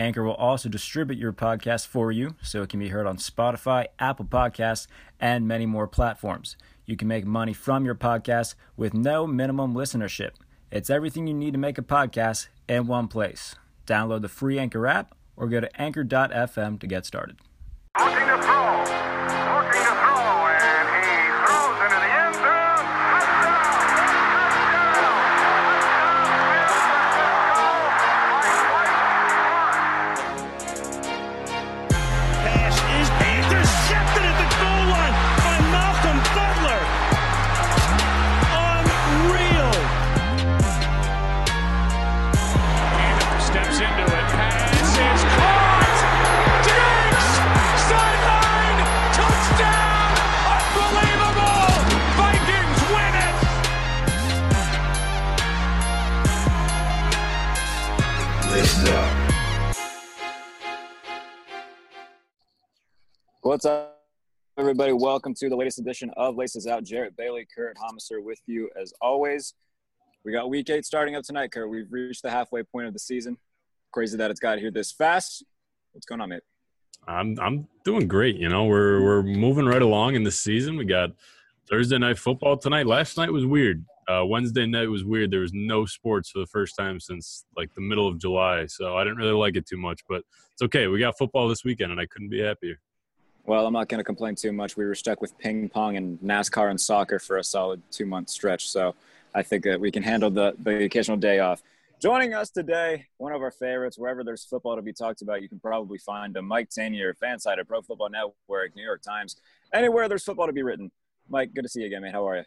Anchor will also distribute your podcast for you so it can be heard on Spotify, Apple Podcasts, and many more platforms. You can make money from your podcast with no minimum listenership. It's everything you need to make a podcast in one place. Download the free Anchor app or go to anchor.fm to get started. What's up, everybody? Welcome to the latest edition of Laces Out. Jarrett Bailey, Kurt Homiser with you as always. We got week eight starting up tonight, Kurt. We've reached the halfway point of the season. Crazy that it's got here this fast. What's going on, mate? I'm I'm doing great. You know, we're we're moving right along in the season. We got Thursday night football tonight. Last night was weird. Uh, Wednesday night was weird. There was no sports for the first time since like the middle of July, so I didn't really like it too much. But it's okay. We got football this weekend, and I couldn't be happier. Well, I'm not going to complain too much. We were stuck with ping pong and NASCAR and soccer for a solid two month stretch. So I think that we can handle the, the occasional day off. Joining us today, one of our favorites, wherever there's football to be talked about, you can probably find him. Mike Tanier, fan side of Pro Football Network, New York Times, anywhere there's football to be written. Mike, good to see you again, mate. How are you?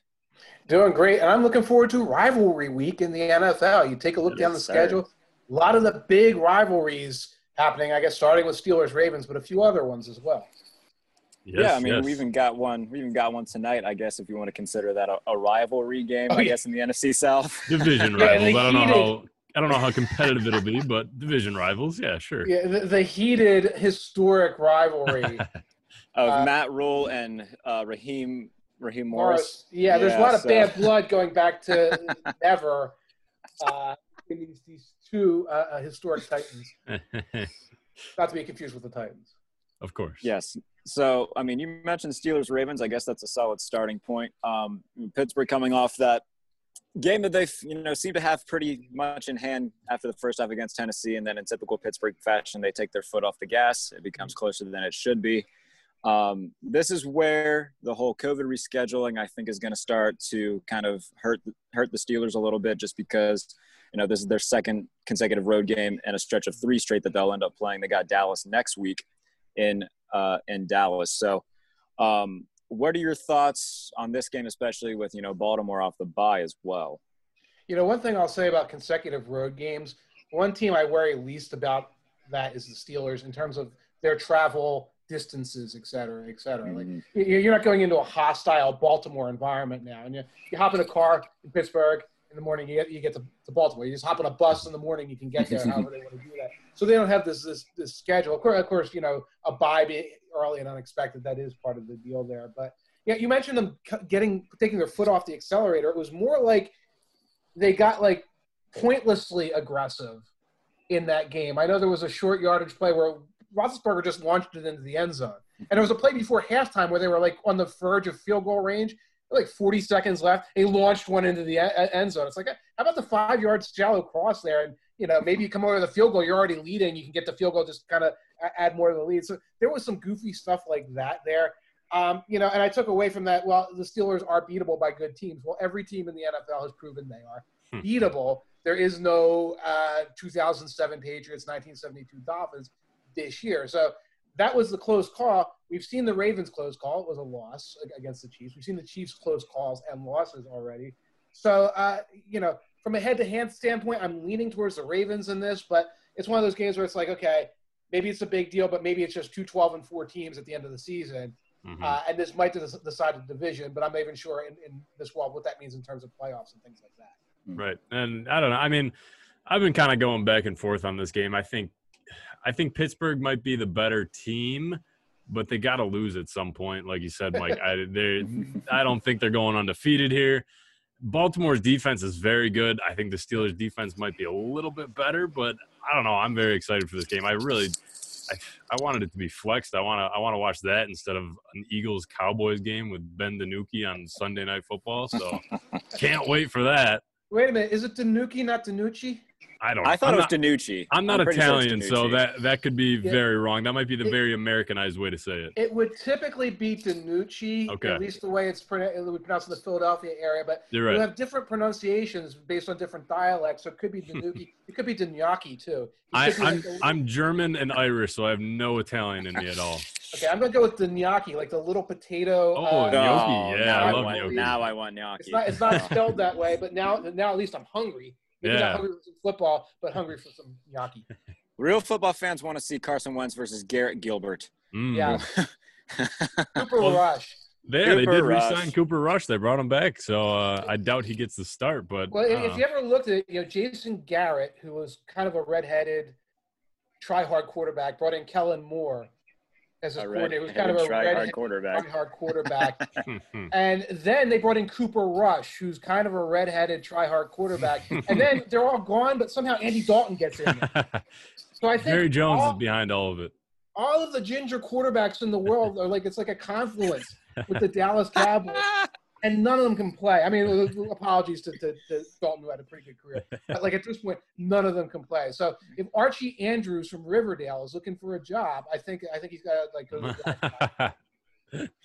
Doing great, and I'm looking forward to rivalry week in the NFL. You take a look down the sir. schedule, a lot of the big rivalries happening. I guess starting with Steelers Ravens, but a few other ones as well. Yes, yeah, I mean, yes. we even got one. We even got one tonight. I guess if you want to consider that a, a rivalry game, Oh, I yeah. guess in the NFC South. division rivals. the I don't know how I don't know how competitive it'll be, but division rivals, yeah, sure. Yeah, the, the heated historic rivalry. of Uh, Matt Rhule and uh, Raheem Raheem Morris. Morris. Yeah, there's a Yeah, lot of bad blood going back to never uh, in these, these two uh, uh, historic Titans. Not to be confused with the Titans. of course. Yes. So, I mean, you mentioned Steelers Ravens. I guess that's a solid starting point. Um, Pittsburgh coming off that game that they, you know, seem to have pretty much in hand after the first half against Tennessee, and then in typical Pittsburgh fashion, they take their foot off the gas. It becomes closer than it should be. Um, this is where the whole COVID rescheduling, I think, is going to start to kind of hurt hurt the Steelers a little bit, just because you know this is their second consecutive road game and a stretch of three straight that they'll end up playing. They got Dallas next week in uh, in Dallas. So, um, what are your thoughts on this game, especially with you know Baltimore off the bye as well? You know, one thing I'll say about consecutive road games, one team I worry least about that is the Steelers in terms of their travel distances, et cetera, et cetera. Like Mhm. you- you're not going into a hostile Baltimore environment now, and you, you hop in a car in Pittsburgh in the morning, you get you get to, to Baltimore. You just hop on a bus in the morning, you can get there however they want to do that. So they don't have this this, this schedule. Of course, of course, you know, a bye early and unexpected that is part of the deal there. But yeah, you mentioned them getting taking their foot off the accelerator. It was more like they got like pointlessly aggressive in that game. I know there was a short yardage play where Roethlisberger just launched it into the end zone, and there was a play before halftime where they were like on the verge of field goal range, like 40 seconds left. He launched one into the end zone. It's like, how about the five yards shallow cross there? And you know, maybe you come over the field goal, you're already leading. You can get the field goal, just kind of add more to the lead. So there was some goofy stuff like that there. Um, you know, and I took away from that. Well, the Steelers are beatable by good teams. Well, every team in the NFL has proven they are Hmm. beatable. There is no uh, 2007 Patriots, 1972 Dolphins this year. So that was the close call. We've seen the Ravens close call. It was a loss against the Chiefs. We've seen the Chiefs close calls and losses already. So, uh, you know, from a head-to-hand standpoint, I'm leaning towards the Ravens in this, but it's one of those games where it's like, okay, maybe it's a big deal, but maybe it's just two 12 and four teams at the end of the season. Mhm. Uh, and this might decide the division, but I'm not even sure in, in this world what that means in terms of playoffs and things like that. Right. And I don't know. I mean, I've been kind of going back and forth on this game. I think I think Pittsburgh might be the better team, but they got to lose at some point like you said, Mike. I I don't think they're going undefeated here. Baltimore's defense is very good. I think the Steelers defense might be a little bit better, but I don't know. I'm very excited for this game. I really I, I wanted it to be flexed. I want to I want to watch that instead of an Eagles Cowboys game with Ben DiNucci on Sunday Night Football. So can't wait for that. Wait a minute, is it Danucci, not Danucci? I don't. I thought I'm it was not, Danucci. I'm not pretty sure it's Italian, so that that could be Yeah. very wrong. That might be the It- very Americanized way to say it. It would typically be Danucci, Okay. at least the way it's pronounced, it would be pronounced in the Philadelphia area, but You're you have different pronunciations based on different dialects. So it could be Danucci. it could be Danyaki too. I, I'm, like the- I'm German and Irish, so I have no Italian in me at all. okay. I'm gonna go with Danyaki, like the little potato. Oh, uh, gnocchi. Yeah, now I I love want, gnocchi. Now I want gnocchi. It's not. It's not spelled that way, but now, now at least I'm hungry. Maybe Yeah. not hungry for some football, but hungry for some gnocchi. Real football fans want to see Carson Wentz versus Garrett Gilbert. Mm. Yeah, Cooper Well, Rush. There, they did Rush. re-sign Cooper Rush. They brought him back, so uh, I doubt he gets the start. But Well, if, uh, if you ever looked at it, you know Jason Garrett, who was kind of a redheaded, try-hard quarterback, brought in Kellen Moore as his A coordinator. He was kind of a try-hard quarterback. try-hard quarterback. and then they brought in Cooper Rush, who's kind of a redheaded, try-hard quarterback. and then they're all gone, but somehow Andy Dalton gets in. So I think Jerry Jones all, is behind all of it. all of the ginger quarterbacks in the world are like it's like a confluence with the Dallas Cowboys, and none of them can play. I mean, apologies to, to, to Dalton who had a pretty good career, but like at this point, none of them can play. So if Archie Andrews from Riverdale is looking for a job, I think I think he's got to like go. To the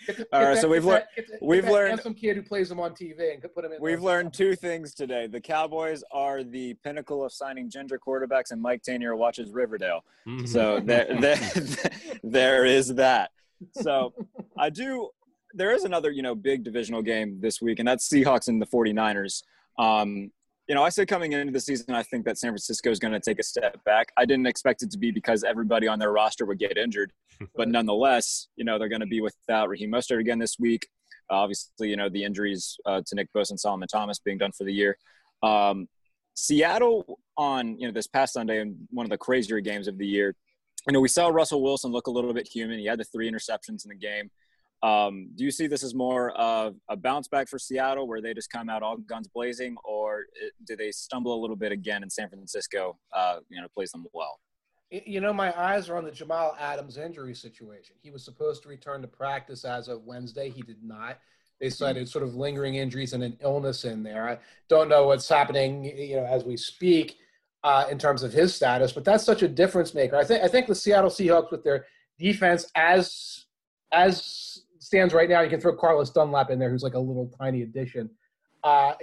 Get the- All get right, that- so we've get lear- that- get that- we've that learned- some kid who plays them on TV and could put him in. We've learned two things today. The Cowboys are the pinnacle of signing ginger quarterbacks, and Mike Tanier watches Riverdale. Mhm. So there, there, there is that. So I do. There is another, you know, big divisional game this week, and that's Seahawks and the 49ers. Um, you know, I said coming into the season, I think that San Francisco is going to take a step back. I didn't expect it to be because everybody on their roster would get injured, but nonetheless, you know, they're going to be without Raheem Mostert again this week. obviously, you know, the injuries uh, to Nick Bosa and Solomon Thomas being done for the year. Um, Seattle on, you know, this past Sunday in one of the crazier games of the year, you know, we saw Russell Wilson look a little bit human. He had the three interceptions in the game. Um, do you see this as more of a bounce back for Seattle where they just come out all guns blazing, or do they stumble a little bit again in San Francisco, uh, you know, plays them well? You know, my eyes are on the Jamal Adams injury situation. He was supposed to return to practice as of Wednesday. He did not. They cited sort of lingering injuries and an illness in there. I don't know what's happening, you know, as we speak uh, in terms of his status, but that's such a difference maker. I think I think the Seattle Seahawks with their defense as as stands right now, you can throw Carlos Dunlap in there, who's like a little tiny addition, uh,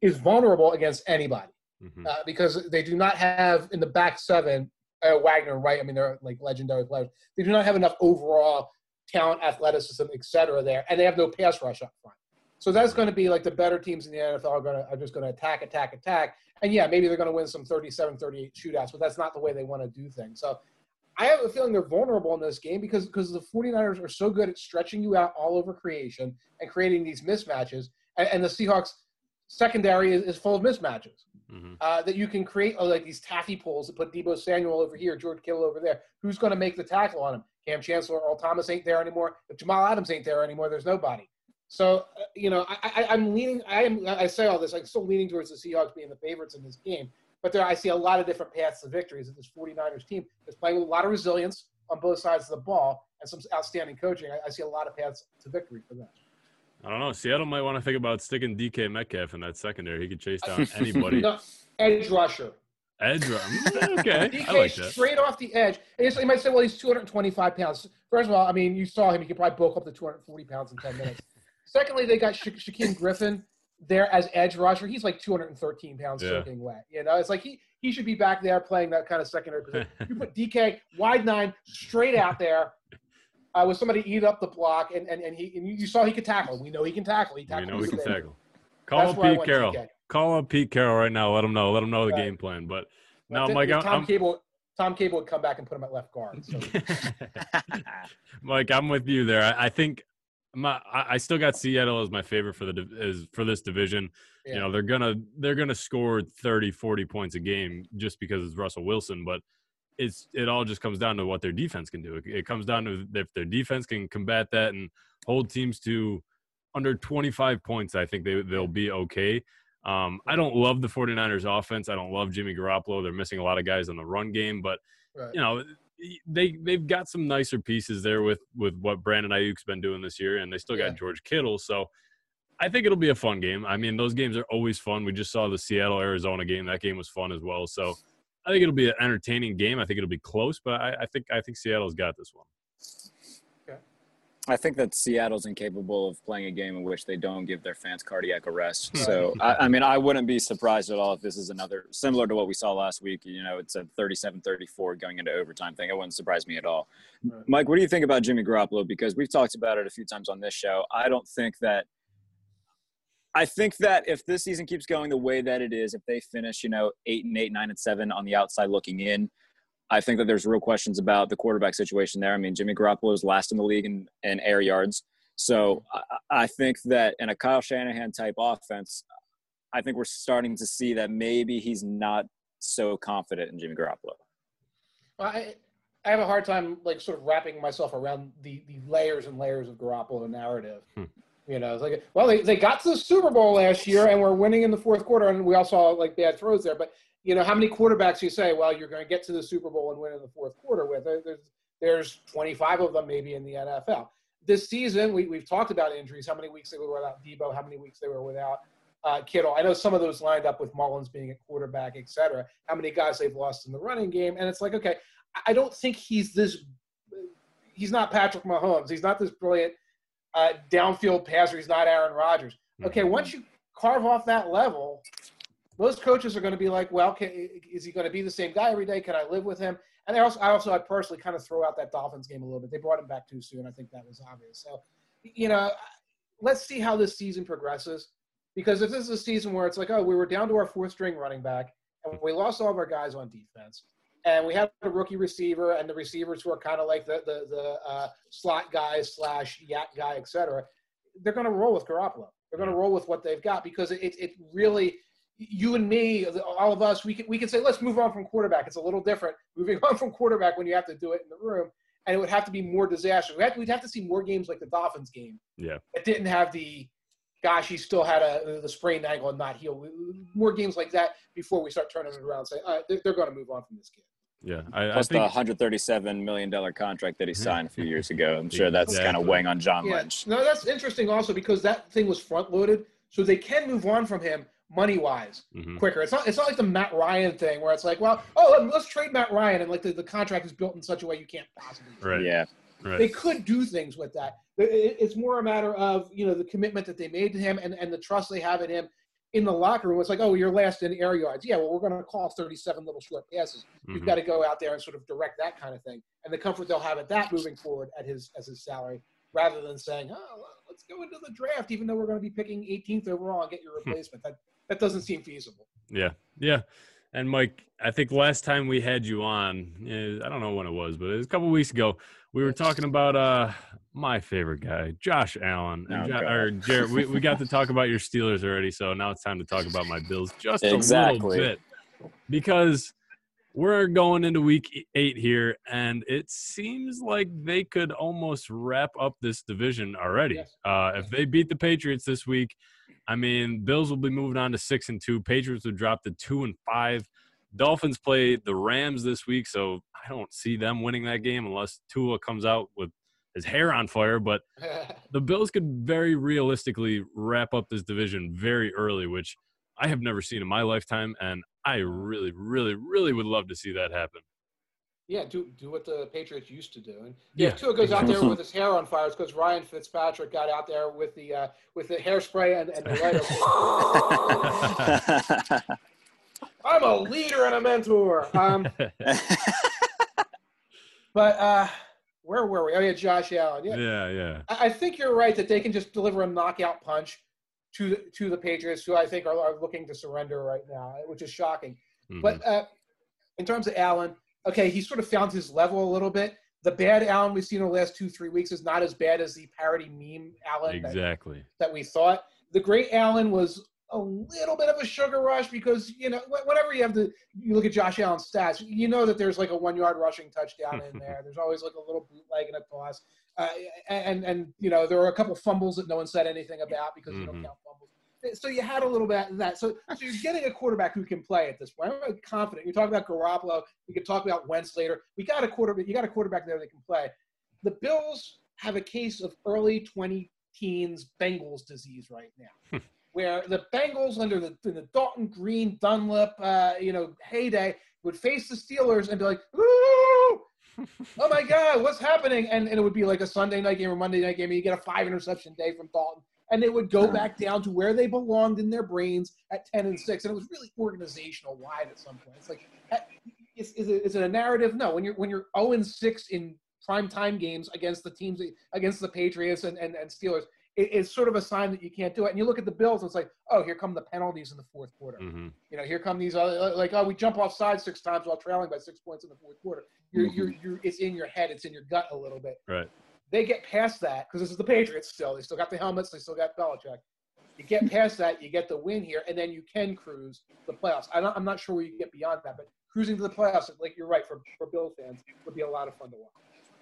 is vulnerable against anybody Mhm. uh, because they do not have in the back seven uh, Wagner, right? I mean, they're like legendary players. They do not have enough overall talent, athleticism, et cetera there, and they have no pass rush up front. So that's going to be like the better teams in the NFL are going to are just going to attack, attack, attack. And yeah, maybe they're going to win some 37, 38 shootouts, but that's not the way they want to do things. So I have a feeling they're vulnerable in this game because because the 49ers are so good at stretching you out all over creation and creating these mismatches, and, and the Seahawks secondary is, is full of mismatches Mhm. uh, that you can create uh, like these taffy pulls that put Debo Samuel over here, George Kittle over there. Who's going to make the tackle on him? Cam Chancellor, Earl Thomas ain't there anymore. If Jamal Adams ain't there anymore, there's nobody. So uh, you know, I, I, I'm leaning. I am. I say all this. I'm still leaning towards the Seahawks being the favorites in this game. But there, I see a lot of different paths to victories. That this 49ers team is playing with a lot of resilience on both sides of the ball and some outstanding coaching. I, I see a lot of paths to victory for them. I don't know. Seattle might want to think about sticking DK Metcalf in that secondary. He could chase down anybody. No, edge rusher. Edge, rusher. mm, okay, DK I like that. straight off the edge. And you might say, well, he's 225 pounds. First of all, I mean, you saw him. He could probably bulk up to 240 pounds in 10 minutes. Secondly, they got Sha- Shaquem Griffin there as edge rusher. He's like 213 pounds Yeah. soaking wet. You know, it's like he, he should be back there playing that kind of secondary position. you put DK wide nine straight out there uh, with somebody eat up the block, and, and, and he and you, saw he could tackle. We know he can tackle. He We know we can tackle. Call That's up Pete Carroll. DK. Call up Pete Carroll right now. Let him know. Let him know the Right. game plan. But now, Mike, Tom I'm Cable. Tom Cable would come back and put him at left guard. So. Mike, I'm with you there. I, I think my, I still got Seattle as my favorite for the is for this division. Yeah. You know, they're gonna they're gonna score 30, 40 points a game just because it's Russell Wilson, but it's it all just comes down to what their defense can do. It, it comes down to if their defense can combat that and hold teams to under 25 points, I think they they'll be okay. Um, I don't love the 49ers offense. I don't love Jimmy Garoppolo. They're missing a lot of guys on the run game, but Right. you know they they've got some nicer pieces there with with what Brandon Aiyuk's been doing this year, and they still got George Kittle. So I think it'll be a fun game. I mean, those games are always fun. We just saw the Seattle Arizona game. That game was fun as well. So I think it'll be an entertaining game. I think it'll be close, but I, I think I think Seattle's got this one. I think that Seattle's incapable of playing a game in which they don't give their fans cardiac arrest. Hmm. So, I, I mean, I wouldn't be surprised at all if this is another similar to what we saw last week. You know, it's a 37 34 going into overtime thing. It wouldn't surprise me at all. Right. Mike, what do you think about Jimmy Garoppolo? Because we've talked about it a few times on this show. I don't think that. I think that if this season keeps going the way that it is, if they finish, you know, eight and eight, nine and seven on the outside looking in, I think that there's real questions about the quarterback situation there. I mean, Jimmy Garoppolo is last in the league in, in air yards. So I, I think that in a Kyle Shanahan type offense, I think we're starting to see that maybe he's not so confident in Jimmy Garoppolo. I I have a hard time like sort of wrapping myself around the the layers and layers of Garoppolo narrative. Hmm. You know, it's like well they, they got to the Super Bowl last year and we're winning in the fourth quarter and we all saw like bad throws there. But you know, how many quarterbacks you say, well, you're going to get to the Super Bowl and win in the fourth quarter with? There's there's 25 of them maybe in the NFL. This season, we, we've talked about injuries, how many weeks they were without Debo, how many weeks they were without uh, Kittle. I know some of those lined up with Mullens being a quarterback, et cetera. How many guys they've lost in the running game. And it's like, okay, I- I don't think he's this. He's not Patrick Mahomes. He's not this brilliant uh, downfield passer. He's not Aaron Rodgers. Okay, once you carve off that level, those coaches are going to be like, well, can, is he going to be the same guy every day? Can I live with him? And also, I also, I personally kind of throw out that Dolphins game a little bit. They brought him back too soon. I think that was obvious. So, you know, let's see how this season progresses. Because if this is a season where it's like, oh, we were down to our fourth string running back, and we lost all of our guys on defense, and we have a rookie receiver, and the receivers who are kind of like the the, the uh, slot guys slash YAC guy, et cetera, they're going to roll with Garoppolo. They're going to roll with what they've got because it, it really, you and me, all of us, we can, we can say, let's move on from quarterback. It's a little different moving on from quarterback when you have to do it in the room. And it would have to be more disastrous. We'd have, we'd have to see more games like the Dolphins game Yeah. it didn't have the, gosh, he still had a the sprained ankle and not healed. More games like that before we start turning it around and say, all right, they're, they're going to move on from this kid. Yeah. I, I Plus the 137 million dollar contract that he signed a few years ago. I'm sure that's kind of Exactly. weighing on John Yeah, Lynch. no, that's interesting also because that thing was front loaded, so they can move on from him money wise Mhm. quicker. It's not it's not like the Matt Ryan thing where it's like, well, oh, let- let's trade Matt Ryan and like the, the contract is built in such a way you can't possibly. right. Yeah. Right. They could do things with that. It- it- It's more a matter of you know the commitment that they made to him and, and the trust they have in him in the locker room. It's like, oh, you're last in air yards. Yeah, well, we're going to call 37 little short passes. You've Mhm. got to go out there and sort of direct that kind of thing, and the comfort they'll have at that moving forward at his as his salary, rather than saying, oh, well, let's go into the draft, even though we're going to be picking 18th overall and get your replacement. that that doesn't seem feasible. Yeah, yeah. And Mike, I think last time we had you on, eh, I don't know when it was, but it was a couple weeks ago. We were talking about uh my favorite guy, Josh Allen, and Oh, Jo- or Jared. We, we got to talk about your Steelers already, so now it's time to talk about my Bills just a little Exactly. bit because we're going into week eight here, and it seems like they could almost wrap up this division already. Yes. Uh, if they beat the Patriots this week, I mean, Bills will be moving on to six and two. Patriots would drop to two and five. Dolphins play the Rams this week, so I don't see them winning that game unless Tua comes out with his hair on fire. But the Bills could very realistically wrap up this division very early, which I have never seen in my lifetime, and I really, really, really would love to see that happen. Yeah, do do what the Patriots used to do. And yeah, Yeah. if Tua goes out there with his hair on fire, it's because Ryan Fitzpatrick got out there with the uh, with the hairspray and, and the lighter. I'm a leader and a mentor. Um, but uh, where were we? Oh yeah, Josh Allen. Yeah, Yeah, yeah. I I think you're right that they can just deliver a knockout punch to the, to the Patriots, who I think are, are looking to surrender right now, which is shocking. Mhm. But uh, in terms of Allen, okay, he sort of found his level a little bit. The bad Allen we've seen in the last two, three weeks is not as bad as the parody meme Allen Exactly. that we thought. The great Allen was a little bit of a sugar rush because, you know, wh- whenever you have the, you look at Josh Allen's stats, you know that there's like a one yard rushing touchdown in there. There's always like a little bootleg and a toss. Uh, and, and, you know, there were a couple fumbles that no one said anything about because you don't Mhm. count fumbles. So you had a little bit of that. So, so you're getting a quarterback who can play at this point. I'm confident. You're talking about Garoppolo. We could talk about Wentz later. We got a quarterback. You got a quarterback there that can play. The Bills have a case of early 20 teens Bengals disease right now, where the Bengals under the, the Dalton Green Dunlap, uh, you know, heyday would face the Steelers and be like, ooh, oh my God, what's happening? And, and it would be like a Sunday night game or Monday night game, and you get a five interception day from Dalton. And they would go back down to where they belonged in their brains at 10 and 6. And it was really organizational wide at some point. It's like, is, is, it, is it a narrative? No. When you're when you're 0 and 6 in prime time games against the teams against the Patriots and, and, and Steelers, it, it's sort of a sign that you can't do it. And you look at the Bills, and it's like, oh, here come the penalties in the fourth quarter. hmm You know, here come these other like, oh, we jump off side six times while trailing by six points in the fourth quarter. You're, mm-hmm. you're, you're, it's in your head, it's in your gut a little bit. Right. They get past that because this is the Patriots still. They still got the helmets. They still got Belichick. You get past that, you get the win here, and then you can cruise the playoffs. I don't, I'm not sure where you get beyond that, but cruising to the playoffs, like you're right, for, for Bills fans, would be a lot of fun to watch.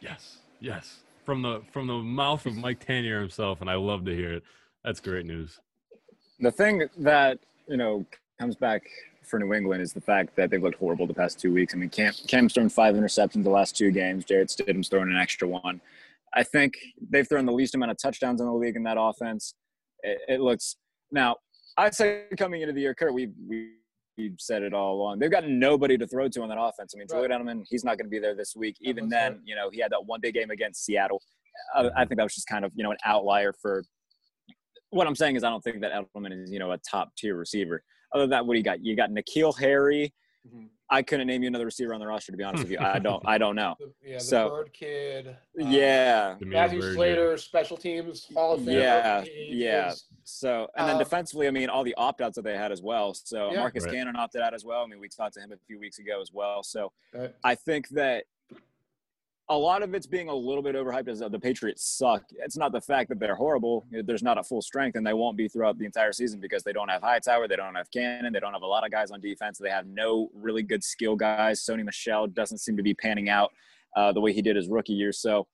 Yes. Yes. From the from the mouth of Mike Tanier himself, and I love to hear it. That's great news. The thing that you know comes back for New England is the fact that they've looked horrible the past two weeks. I mean, Cam Cam's thrown five interceptions the last two games. Jarrett Stidham's thrown an extra one. I think they've thrown the least amount of touchdowns in the league in that offense. It, it looks now. I say coming into the year, Kurt, we we we've said it all along. They've got nobody to throw to on that offense. I mean, Right. Julian Edelman, he's not going to be there this week. Even then, you know, he had that one big game against Seattle. I, I think that was just kind of you know an outlier for. What I'm saying is, I don't think that Edelman is you know a top tier receiver. Other than that, what do you got? You got N'Keal Harry. Mhm. I couldn't name you another receiver on the roster to be honest with you. I don't. I don't know. Yeah, the So- Byrd kid. uh, Yeah. Damiere Matthew Byrd, yeah. Slater, special teams, Hall of Famer. Yeah, He yeah. is- So, and then Uh, defensively, I mean, all the opt outs that they had as well. So, Yeah. Marcus Right. Cannon opted out as well. I mean, we talked to him a few weeks ago as well. So, Right. I think that a lot of it's being a little bit overhyped as uh, the Patriots suck. It's not the fact that they're horrible. There's not a full strength, and they won't be throughout the entire season because they don't have Hightower, they don't have Cannon, they don't have a lot of guys on defense. They have no really good skill guys. Sony Michel doesn't seem to be panning out uh, the way he did his rookie year. So,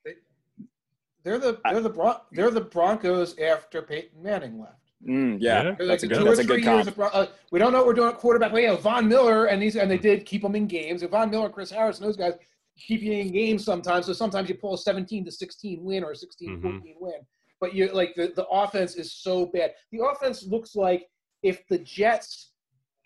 They're the they're the Bron- they're the Broncos after Peyton Manning left. mm, yeah, Yeah. They're that's a like good, two that's or a three good years comp. of uh, we don't know what we're doing at quarterback. But yeah, Von Miller and these and they did keep them in games. And Von Miller, Chris Harris, and those guys keep you in games sometimes. So sometimes you pull a 17 to 16 win or a 16 Mhm. 14 win. But you like the, the offense is so bad. The offense looks like if the Jets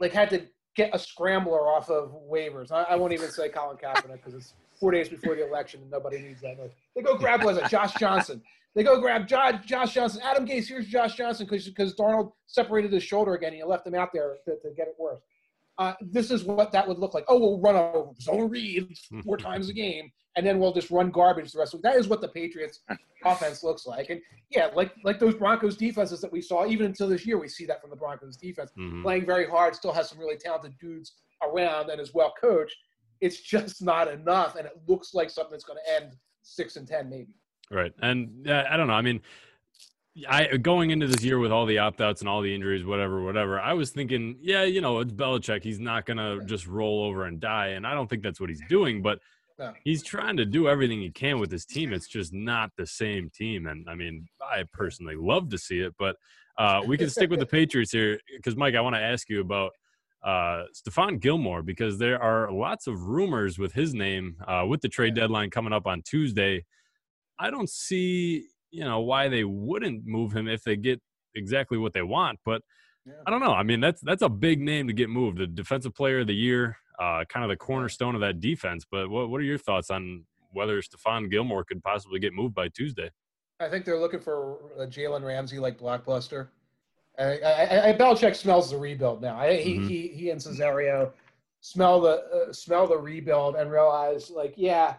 like had to get a scrambler off of waivers. I, I won't even say Colin Kaepernick because it's four days before the election and nobody needs that. Like, they go grab was it Josh Johnson. They go grab Josh, Josh Johnson. Adam Gase, here's Josh Johnson because because Darnold separated his shoulder again and you left him out there to, to get it worse. Uh, this is what that would look like. Oh, we'll run over zone reads four times a game, and then we'll just run garbage the rest of the That is what the Patriots offense looks like. And yeah, like like those Broncos defenses that we saw, even until this year, we see that from the Broncos defense Mhm. playing very hard, still has some really talented dudes around and is well coached. It's just not enough, and it looks like something that's going to end six and ten, maybe. Right. And uh, I don't know. I mean, I going into this year with all the opt outs and all the injuries, whatever, whatever, I was thinking, yeah, you know, it's Belichick. He's not to just roll over and die. And I don't think that's what he's doing, but No. he's trying to do everything he can with his team. It's just not the same team. And I mean, I personally love to see it, but uh, we can stick with the Patriots here because, Mike, I want to ask you about uh, Stephon Gilmore because there are lots of rumors with his name uh, with the trade deadline coming up on Tuesday. I don't see, you know, why they wouldn't move him if they get exactly what they want. But Yeah. I don't know. I mean, that's that's a big name to get moved. The defensive player of the year, uh, kind of the cornerstone of that defense. But what what are your thoughts on whether Stephon Gilmore could possibly get moved by Tuesday? I think they're looking for a Jalen Ramsey like blockbuster. I, I, I Belichick smells the rebuild now. I, he, Mhm. he he and Caserio smell the uh, smell the rebuild and realize like yeah,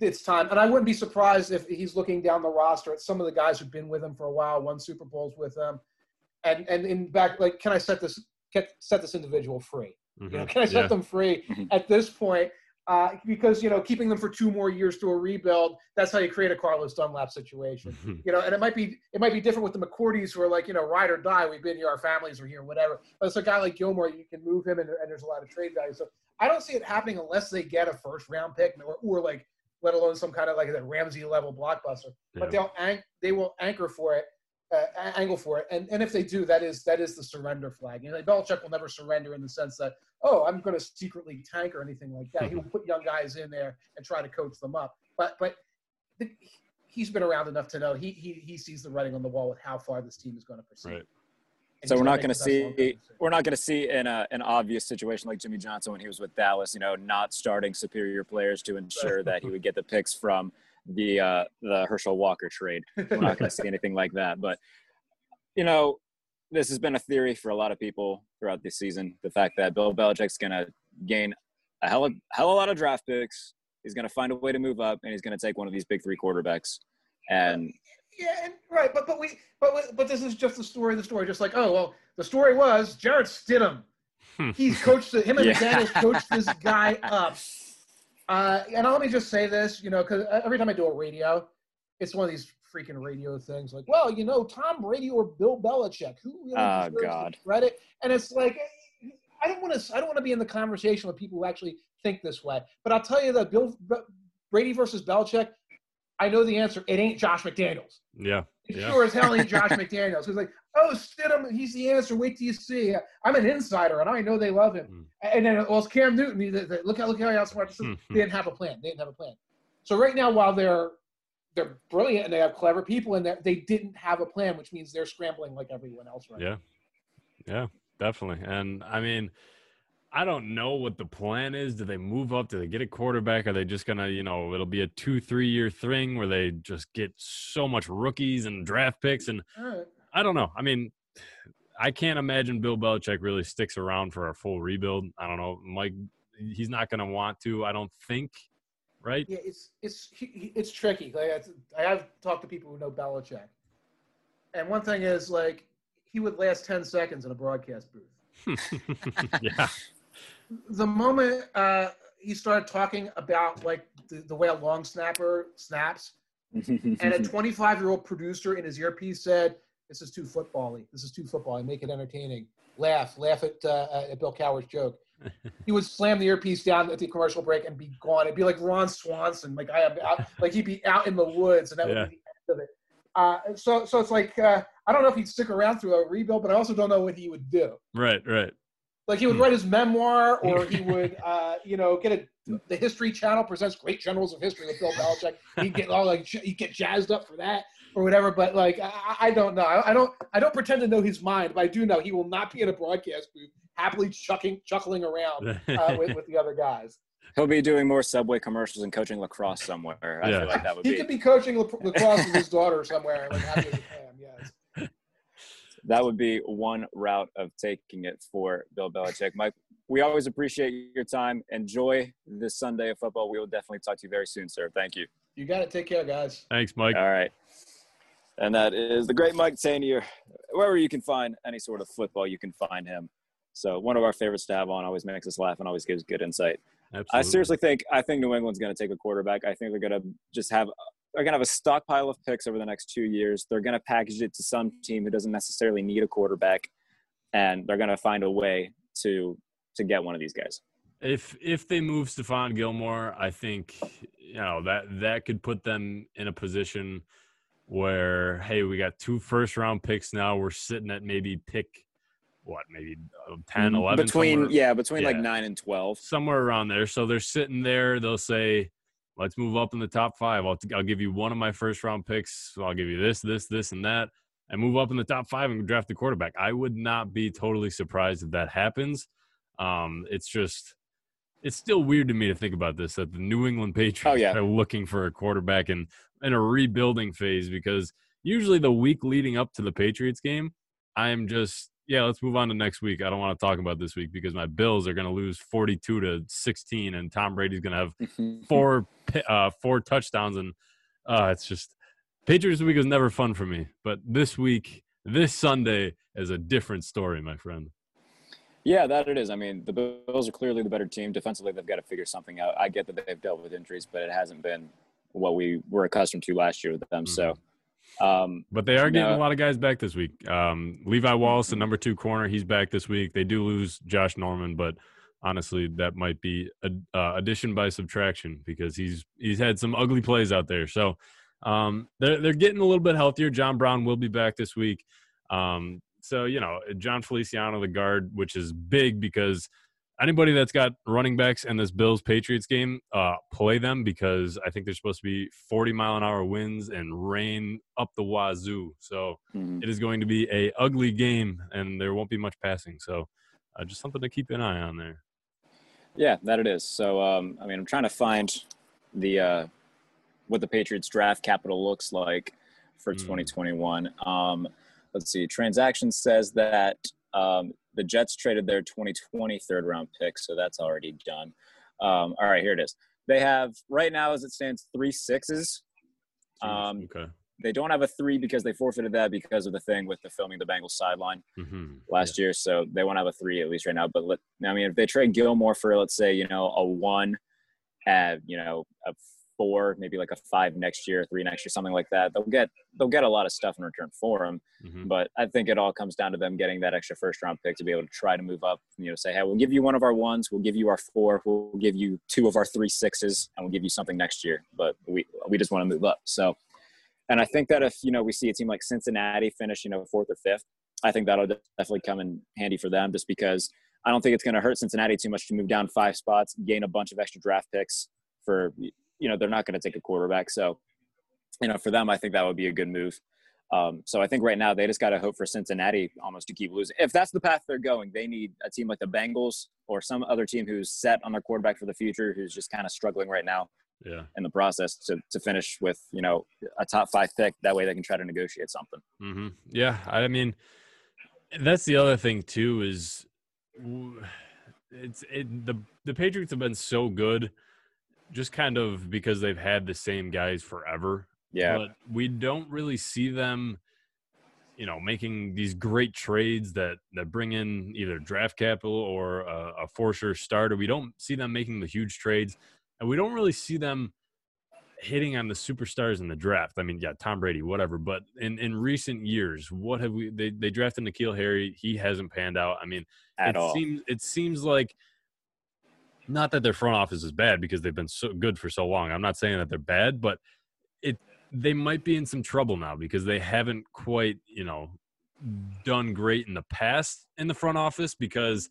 it's time. And I wouldn't be surprised if he's looking down the roster at some of the guys who've been with him for a while, won Super Bowls with them, and and in back like can I set this get, set this individual free? You know, Mhm. can I set Yeah. them free Mhm. at this point? uh, because you know keeping them for two more years to a rebuild. That's how you create a Carlos Dunlap situation. You know, and it might be it might be different with the McCourties who are like you know ride or die. We've been here, our families are here, whatever. But it's a guy like Gilmore, you can move him, and, and there's a lot of trade value. So I don't see it happening unless they get a first round pick or, or like let alone some kind of like a Ramsey level blockbuster. Yeah. But they'll anch- they will anchor for it, uh, angle for it, and and if they do, that is that is the surrender flag. You know, Belichick will never surrender in the sense that oh, I'm going to secretly tank or anything like that. He will put young guys in there and try to coach them up. But but the, he's been around enough to know he he he sees the writing on the wall with how far this team is going to proceed. Right. So we're not going to see we're not going to see in a, an obvious situation like Jimmy Johnson when he was with Dallas. You know, not starting superior players to ensure that he would get the picks from the uh, the Herschel Walker trade. We're not going to see anything like that. But you know, this has been a theory for a lot of people throughout this season. The fact that Bill Belichick's going to gain a hell of, hell of a lot of draft picks. He's going to find a way to move up, and he's going to take one of these big three quarterbacks. And Yeah, and, right, but but we but but this is just the story of the story. Just like oh well, the story was Jarrett Stidham. He's coached him and Yeah. McDaniels coached this guy up. Uh, and let me just say this, you know, because every time I do a radio, it's one of these freaking radio things. Like, well, you know, Tom Brady or Bill Belichick, who really Oh, deserves God. the credit? And it's like, I don't want to. I don't want to be in the conversation with people who actually think this way. But I'll tell you that Bill Brady versus Belichick. I know the answer. It ain't Josh McDaniels. Yeah. Yeah. sure as hell ain't Josh McDaniels. He's like, oh, Stidham, he's the answer. Wait till you see. I'm an insider, and I know they love him. Hmm. And then well, it's Cam Newton. He, they, they- look how look how he outsmarted. this. Hmm, hmm. They didn't have a plan. They didn't have a plan. So right now, while they're they're brilliant and they have clever people in there, they didn't have a plan, which means they're scrambling like everyone else right Yeah. Yeah, definitely. And I mean, I don't know what the plan is. Do they move up? Do they get a quarterback? Are they just gonna, you know, it'll be a two, three year thing where they just get so much rookies and draft picks? And right. I don't know. I mean, I can't imagine Bill Belichick really sticks around for a full rebuild. I don't know. Mike, he's not gonna want to. I don't think. Right? Yeah, it's it's it's tricky. Like I have talked to people who know Belichick, and one thing is like he would last ten seconds in a broadcast booth. yeah. The moment uh, he started talking about like the, the way a long snapper snaps, and a 25 year old producer in his earpiece said, "This is too football-y. This is too football. Make it entertaining. Laugh, laugh at uh, at Bill Cowher's joke." he would slam the earpiece down at the commercial break and be gone. It'd be like Ron Swanson, like I am out, like he'd be out in the woods, and that Yeah. would be the end of it. Uh, so, so it's like uh, I don't know if he'd stick around through a rebuild, but I also don't know what he would do. right, right. Like he would write his memoir, or he would, uh, you know, get a the History Channel presents Great Generals of History with Bill Belichick. He'd get all like he'd get jazzed up for that or whatever. But like I, I don't know. I, I don't I don't pretend to know his mind, but I do know he will not be in a broadcast booth happily chucking chuckling around uh, with, with the other guys. He'll be doing more Subway commercials and coaching lacrosse somewhere. I Yeah. feel like that would He be could be coaching lac- lacrosse with his daughter somewhere, like happy as a clam. Yes. That would be one route of taking it for Bill Belichick. Mike, we always appreciate your time. Enjoy this Sunday of football. We will definitely talk to you very soon, sir. Thank you. You got it. take care, guys. Thanks, Mike. All right. And that is the great Mike Tanier. Wherever you can find any sort of football, you can find him. So one of our favorites to have on always makes us laugh and always gives good insight. Absolutely. I seriously think I think New England's going to take a quarterback. I think they're going to just have they're going to have a stockpile of picks over the next two years. They're going to package it to some team who doesn't necessarily need a quarterback, and they're going to find a way to to get one of these guys. if if they move Stephon Gilmore, I think you know that that could put them in a position where hey, we got two first round picks now. We're sitting at maybe pick what, maybe uh, 10, 11 Mm, between yeah, between like nine and twelve. somewhere around there. So they're sitting there. They'll say, "Let's move up in the top five. I'll I'll give you one of my first round picks. So I'll give you this, this, this, and that." And move up in the top five and draft the quarterback. I would not be totally surprised if that happens. Um, it's just it's still weird to me to think about this that the New England Patriots Oh, yeah. are looking for a quarterback in in a rebuilding phase because usually the week leading up to the Patriots game, I am just yeah, let's move on to next week. I don't want to talk about this week because my Bills are going to lose 42 to 16 and Tom Brady's going to have four uh four touchdowns and uh it's just Patriots week was never fun for me, but this week, this Sunday is a different story, my friend. Yeah, that it is. I mean, the Bills are clearly the better team. Defensively, they've got to figure something out. I get that they've dealt with injuries, but it hasn't been what we were accustomed to last year with them. So, um, But they are getting No. a lot of guys back this week. Um, Levi Wallace, the number two corner, he's back this week. They do lose Josh Norman, but honestly, that might be a, uh, addition by subtraction because he's he's had some ugly plays out there. So um, they're they're getting a little bit healthier. John Brown will be back this week. Um, so you know, Jon Feliciano, the guard, which is big because anybody that's got running backs in this Bills Patriots game, uh, play them because I think there's supposed to be 40 mile an hour winds and rain up the wazoo. So mhm. it is going to be a ugly game, and there won't be much passing. So uh, just something to keep an eye on there. yeah, that it is. So, um, I mean, I'm trying to find the uh, what the Patriots draft capital looks like for Mm. 2021. Um, let's see. Transaction says that um, the Jets traded their 2020 third round pick, so that's already done. Um, all right, here it is. They have right now, as it stands, three sixes. Um, okay. they don't have a three because they forfeited that because of the thing with the filming the Bengals sideline hmm last year. So they won't have a three at least right now. But let, I mean, if they trade Gilmore for let's say you know a one, at you know a four, maybe like a five next year, three next year, something like that, they'll get they'll get a lot of stuff in return for him. hmm But I think it all comes down to them getting that extra first round pick to be able to try to move up. You know, say, hey, we'll give you one of our ones, we'll give you our four, we'll give you two of our three sixes, and we'll give you something next year. But we we just want to move up. So, and I think that if you know we see a team like Cincinnati finish, you know, fourth or fifth, I think that'll definitely come in handy for them, just because I don't think it's going to hurt Cincinnati too much to move down five spots, gain a bunch of extra draft picks for you know they're not going to take a quarterback. So, you know, for them, I think that would be a good move. Um, so I think right now they just got to hope for Cincinnati almost to keep losing. If that's the path they're going, they need a team like the Bengals or some other team who's set on their quarterback for the future, who's just kind of struggling right now Yeah. in the process to, to finish with, you know, a top five pick. That way they can try to negotiate something. hmm Yeah, I mean, that's the other thing too is it's it, the the Patriots have been so good, just kind of because they've had the same guys forever. Yeah. but we don't really see them, you know, making these great trades that that bring in either draft capital or a, a for sure starter. We don't see them making the huge trades, and we don't really see them hitting on the superstars in the draft. I mean, yeah, Tom Brady, whatever. But in in recent years, what have we? They they drafted N'Keal Harry. He hasn't panned out. I mean, At it all. seems it seems like not that their front office is bad because they've been so good for so long. I'm not saying that they're bad, but it they might be in some trouble now because they haven't quite you know done great in the past in the front office because.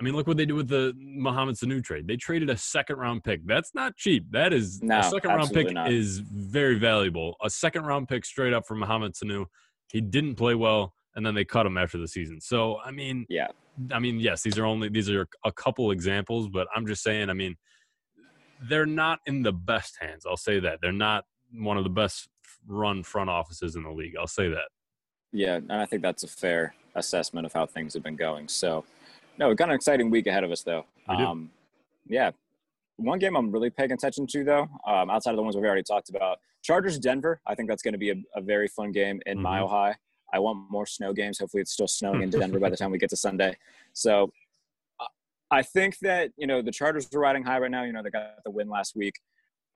I mean, look what they did with the Mohamed Sanu trade. They traded a second round pick. That's not cheap. That is No, a second round pick not. is very valuable. A second round pick straight up from Mohamed Sanu. He didn't play well, and then they cut him after the season. So I mean, Yeah. I mean, yes, these are only these are a couple examples, but I'm just saying. I mean, they're not in the best hands. I'll say that they're not one of the best run front offices in the league. I'll say that. Yeah, and I think that's a fair assessment of how things have been going. So, no, we've got an exciting week ahead of us, though. Um, yeah, one game I'm really paying attention to, though, um, outside of the ones we've already talked about, Chargers Denver. I think that's going to be a, a very fun game in Mhm. Mile High. I want more snow games. Hopefully, it's still snowing in Denver by the time we get to Sunday. So, I think that you know the Chargers are riding high right now. You know they got the win last week.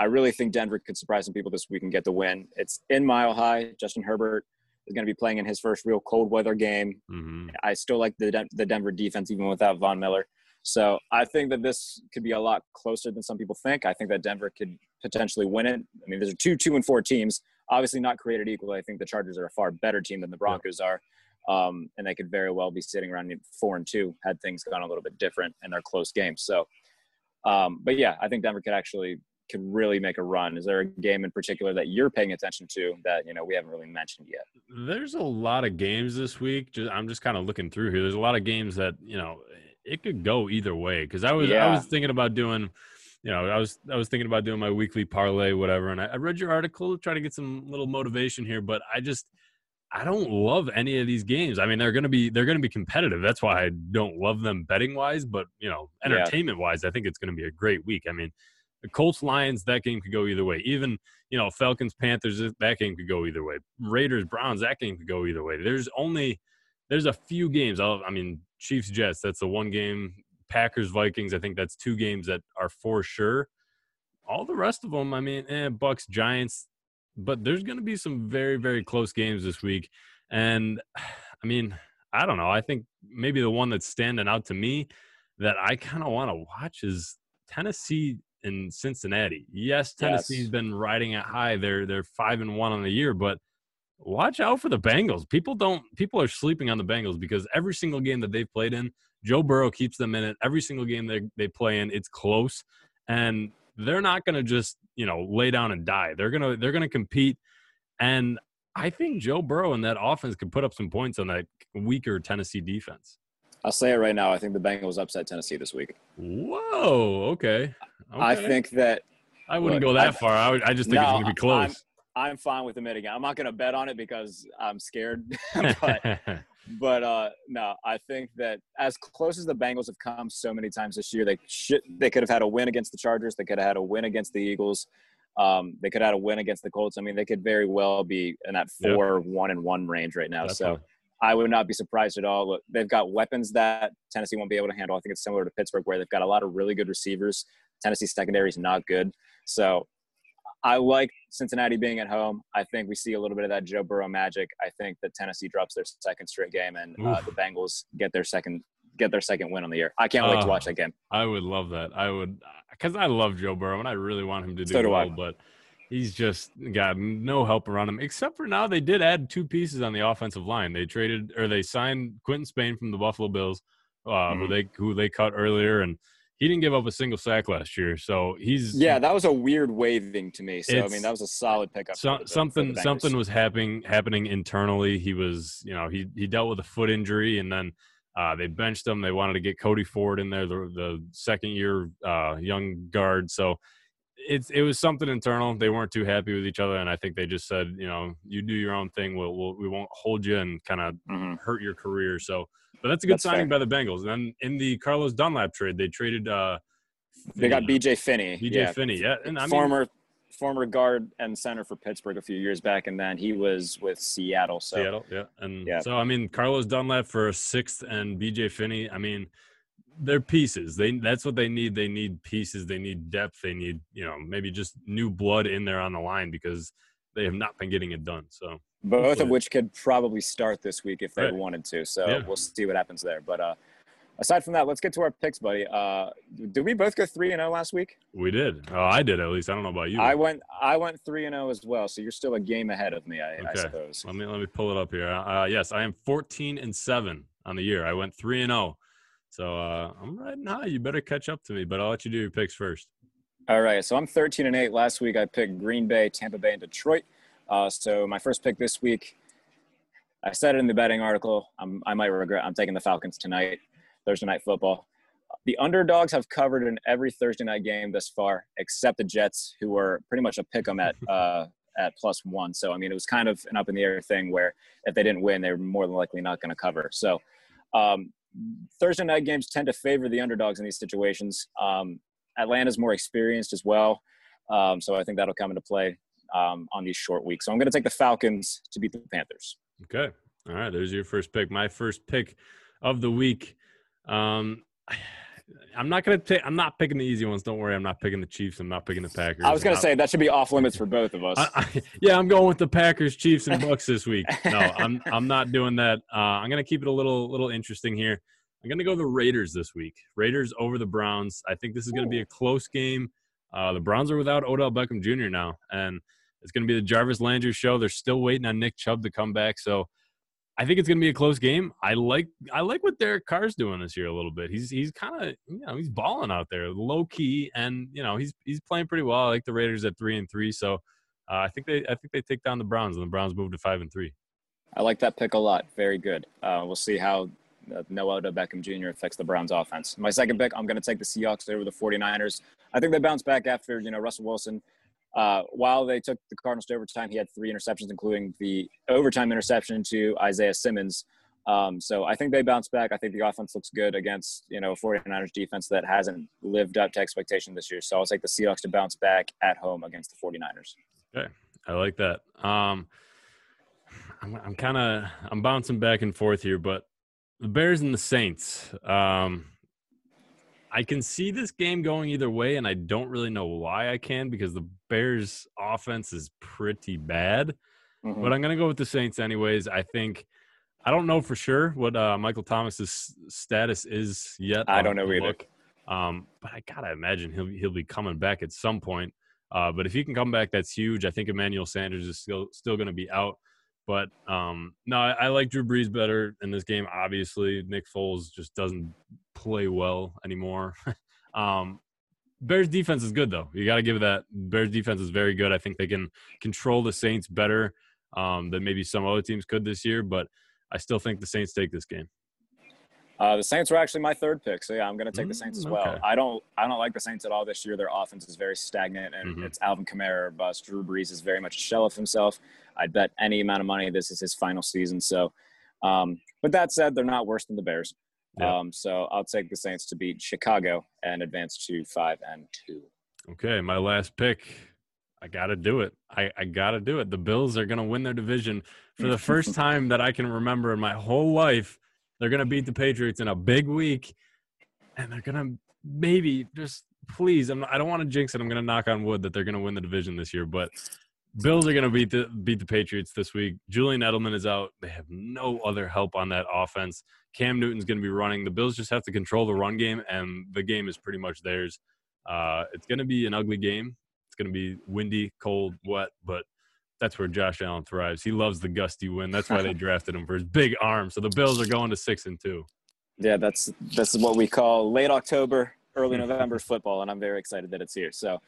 I really think Denver could surprise some people this week and get the win. It's in Mile High. Justin Herbert is going to be playing in his first real cold weather game. hmm I still like the the Denver defense even without Von Miller. So I think that this could be a lot closer than some people think. I think that Denver could potentially win it. I mean, there's two two and four teams, obviously not created equal. I think the Chargers are a far better team than the Broncos are, um, and they could very well be sitting around four and two had things gone a little bit different in their close games. So, um, but yeah, I think Denver could actually could really make a run. Is there a game in particular that you're paying attention to that you know we haven't really mentioned yet? There's a lot of games this week. Just, I'm just kind of looking through here. There's a lot of games that you know it could go either way. Because I was I was thinking about doing, you know, I was I was thinking about doing my weekly parlay, whatever. And I, I read your article, to try to get some little motivation here. But I just I don't love any of these games. I mean, they're gonna be they're gonna be competitive. That's why I don't love them betting wise. But you know, entertainment wise, I think it's gonna be a great week. I mean. The Colts Lions that game could go either way. Even you know Falcons Panthers that game could go either way. Raiders Browns that game could go either way. There's only there's a few games. I'll, I mean, Chiefs Jets. That's the one game. Packers Vikings. I think that's two games that are for sure. All the rest of them, I mean, eh, Bucs Giants. But there's going to be some very very close games this week, and I mean, I don't know. I think maybe the one that's standing out to me that I kind of want to watch is Tennessee and Cincinnati. Yes, Tennessee's Yes. been riding it high. They're they're five and one on the year, but watch out for the Bengals. People don't people are sleeping on the Bengals because every single game that they've played in, Joe Burrow keeps them in it. Every single game they they play in, it's close, and they're not going to just you know lay down and die. They're gonna they're gonna compete, and I think Joe Burrow and that offense could put up some points on that weaker Tennessee defense. I'll say it right now. I think the Bengals upset Tennessee this week. Whoa. Okay. I think that I wouldn't look, go that I- far. I, would, I just think it's going to be close. I'm fine with admitting it. I'm not going to bet on it because I'm scared. but but uh, no, I think that as close as the Bengals have come so many times this year, they should they could have had a win against the Chargers. They could have had a win against the Eagles. Um, they could have had a win against the Colts. I mean, they could very well be in that four one and one range right now. So. I would not be surprised at all. Look, They've got weapons that Tennessee won't be able to handle. I think it's similar to Pittsburgh, where they've got a lot of really good receivers. Tennessee's secondary is not good. So I like Cincinnati being at home. I think we see a little bit of that Joe Burrow magic. I think that Tennessee drops their second straight game, and uh, the Bengals get their second get their second win on the year. I can't wait to watch that game. I would love that. I would, because I love Joe Burrow and I really want him to do So do I. well, but he's just got no help around him. Except for now, they did add two pieces on the offensive line. They traded or they signed Quinton Spain from the Buffalo Bills, uh, who Mhm. they who they cut earlier, and he didn't give up a single sack last year. So he's Yeah, that was a weird waving to me. So I mean, that was a solid pickup. So, the- something something was happening happening internally. He was, you know, he he dealt with a foot injury, and then uh, they benched him. They wanted to get Cody Ford in there, the the second year uh, young guard. So it's it was something internal. They weren't too happy with each other, and I think they just said, you know, you do your own thing. We'll, we'll we won't hold you and kind of Mhm. hurt your career. So, but that's a good That's signing fair. by the Bengals. And then in the Carlos Dunlap trade, they traded. uh They got BJ Finney. BJ yeah. Finney, yeah, and I mean, former former guard and center for Pittsburgh a few years back, and then he was with Seattle. So Seattle, yeah. And Yeah. so I mean Carlos Dunlap for a sixth and BJ Finney, I mean, they're pieces. They that's what they need. They need pieces, they need depth, they need, you know, maybe just new blood in there on the line because they have not been getting it done. So both of which could probably start this week if they Right. wanted to. So Yeah. we'll see what happens there. But uh, aside from that, let's get to our picks, buddy. Uh, did we both go three and zero last week? we did. Oh, I did at least. I don't know about you. I went I went three and zero as well. So you're still a game ahead of me, I, I suppose. let me let me pull it up here. Uh, yes, I am 14 and 7 on the year. I went 3 and 0. So uh, I'm riding high. You better catch up to me, but I'll let you do your picks first. All right, so I'm 13 and 8. Last week I picked Green Bay, Tampa Bay, and Detroit. Uh, so my first pick this week, I said it in the betting article. I'm, I might regret. I'm taking the Falcons tonight, Thursday night football. The underdogs have covered in every Thursday night game thus far, except the Jets, who were pretty much a pick 'em at uh, at plus one. So I mean, it was kind of an up in the air thing where if they didn't win, they were more than likely not going to cover. So um, Thursday night games tend to favor the underdogs in these situations. Um, Atlanta's more experienced as well. Um, so I think that'll come into play um, on these short weeks. So I'm going to take the Falcons to beat the Panthers. Okay. All right. There's your first pick. My first pick of the week. Um, I'm not gonna take. I'm not picking the easy ones. Don't worry. I'm not picking the Chiefs. I'm not picking the Packers. I was going to say that should be off limits for both of us. I, I, yeah, I'm going with the Packers, Chiefs, and Bucs this week. No, I'm I'm not doing that. Uh, I'm gonna keep it a little little interesting here. I'm gonna go the Raiders this week. Raiders over the Browns. I think this is gonna be a close game. Uh, the Browns are without Odell Beckham Jr. now, and it's gonna be the Jarvis Landry show. They're still waiting on Nick Chubb to come back, so I think it's gonna be a close game. I like I like what Derek Carr's doing this year a little bit. He's he's kind of you know he's balling out there, low key, and you know he's he's playing pretty well. I like the Raiders at three and three, so uh, I think they I think they take down the Browns, and the Browns move to five and three. I like that pick a lot. Very good. Uh, we'll see how uh, no Odell Beckham Jr. affects the Browns offense. My second pick, I'm going to take the Seahawks over the 49ers. I think they bounce back after, you know, Russell Wilson. Uh, while they took the Cardinals to overtime, he had three interceptions, including the overtime interception to Isaiah Simmons. Um, so I think they bounce back. I think the offense looks good against, you know, a 49ers defense that hasn't lived up to expectation this year. So I'll take the Seahawks to bounce back at home against the 49ers. Okay. I like that. Um, I'm, I'm kind of I'm bouncing back and forth here, but the Bears and the Saints. Um, I can see this game going either way, and I don't really know why I can because the Bears' offense is pretty bad. Mhm. But I'm going to go with the Saints anyways. I think I don't know for sure what uh, Michael Thomas's status is yet. I don't know either. look. Um, but I gotta imagine he'll he'll be coming back at some point. Uh, but if he can come back, that's huge. I think Emmanuel Sanders is still still going to be out. But um, no, I, I like Drew Brees better in this game. Obviously, Nick Foles just doesn't play well anymore. um, Bears defense is good though. You got to give it that. Bears defense is very good. I think they can control the Saints better um, than maybe some other teams could this year. But I still think the Saints take this game. Uh, the Saints were actually my third pick, so yeah, I'm going to take the Saints as Mm, well. okay. I don't, I don't like the Saints at all this year. Their offense is very stagnant, and Mhm. it's Alvin Kamara or bust. Drew Brees is very much a shell of himself. I'd bet any amount of money this is his final season. So, um, but that said, they're not worse than the Bears. Yeah. Um, so I'll take the Saints to beat Chicago and advance to five and two. Okay, my last pick. I got to do it. I, I got to do it. The Bills are going to win their division for the first time that I can remember in my whole life. They're going to beat the Patriots in a big week, and they're going to maybe just please. I'm, I don't want to jinx it. I'm going to knock on wood that they're going to win the division this year, but Bills are going to beat the beat the Patriots this week. Julian Edelman is out. They have no other help on that offense. Cam Newton's going to be running. The Bills just have to control the run game, and the game is pretty much theirs. Uh, it's going to be an ugly game. It's going to be windy, cold, wet, but that's where Josh Allen thrives. He loves the gusty wind. That's why they drafted him for his big arm. So the Bills are going to six and two. Yeah, that's this is what we call late October, early November football, and I'm very excited that it's here. So,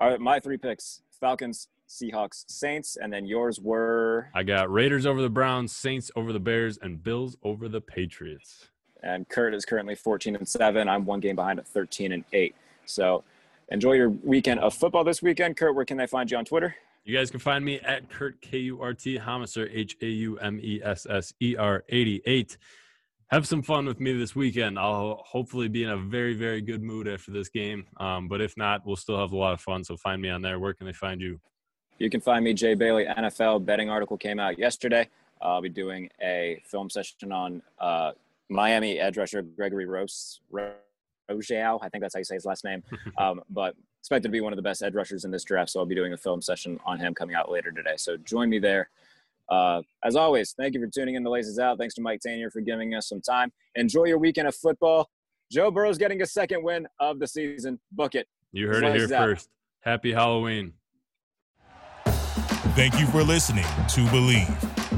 right, my three picks: Falcons, Seahawks, Saints, and then yours were. I got Raiders over the Browns, Saints over the Bears, and Bills over the Patriots. And Kurt is currently 14 and seven. I'm one game behind at 13 and eight. So, enjoy your weekend of football this weekend. Kurt, where can they find you on Twitter? You guys can find me at Kurt K U R T Haumesser H A U M E S S E R 88. Have some fun with me this weekend. I'll hopefully be in a very, very good mood after this game. Um, but if not, we'll still have a lot of fun. So find me on there. Where can they find you? You can find me Jay Bailey NFL betting article came out yesterday. I'll be doing a film session on uh, Miami edge rusher Gregory Rose Rogeau. I think that's how you say his last name. um, but expected to be one of the best edge rushers in this draft, so I'll be doing a film session on him coming out later today. So join me there. Uh, as always, thank you for tuning in to Laces Out. Thanks to Mike Tanier for giving us some time. Enjoy your weekend of football. Joe Burrow's getting a second win of the season. Book it. You heard it here out. first. Happy Halloween. Thank you for listening to Bleav.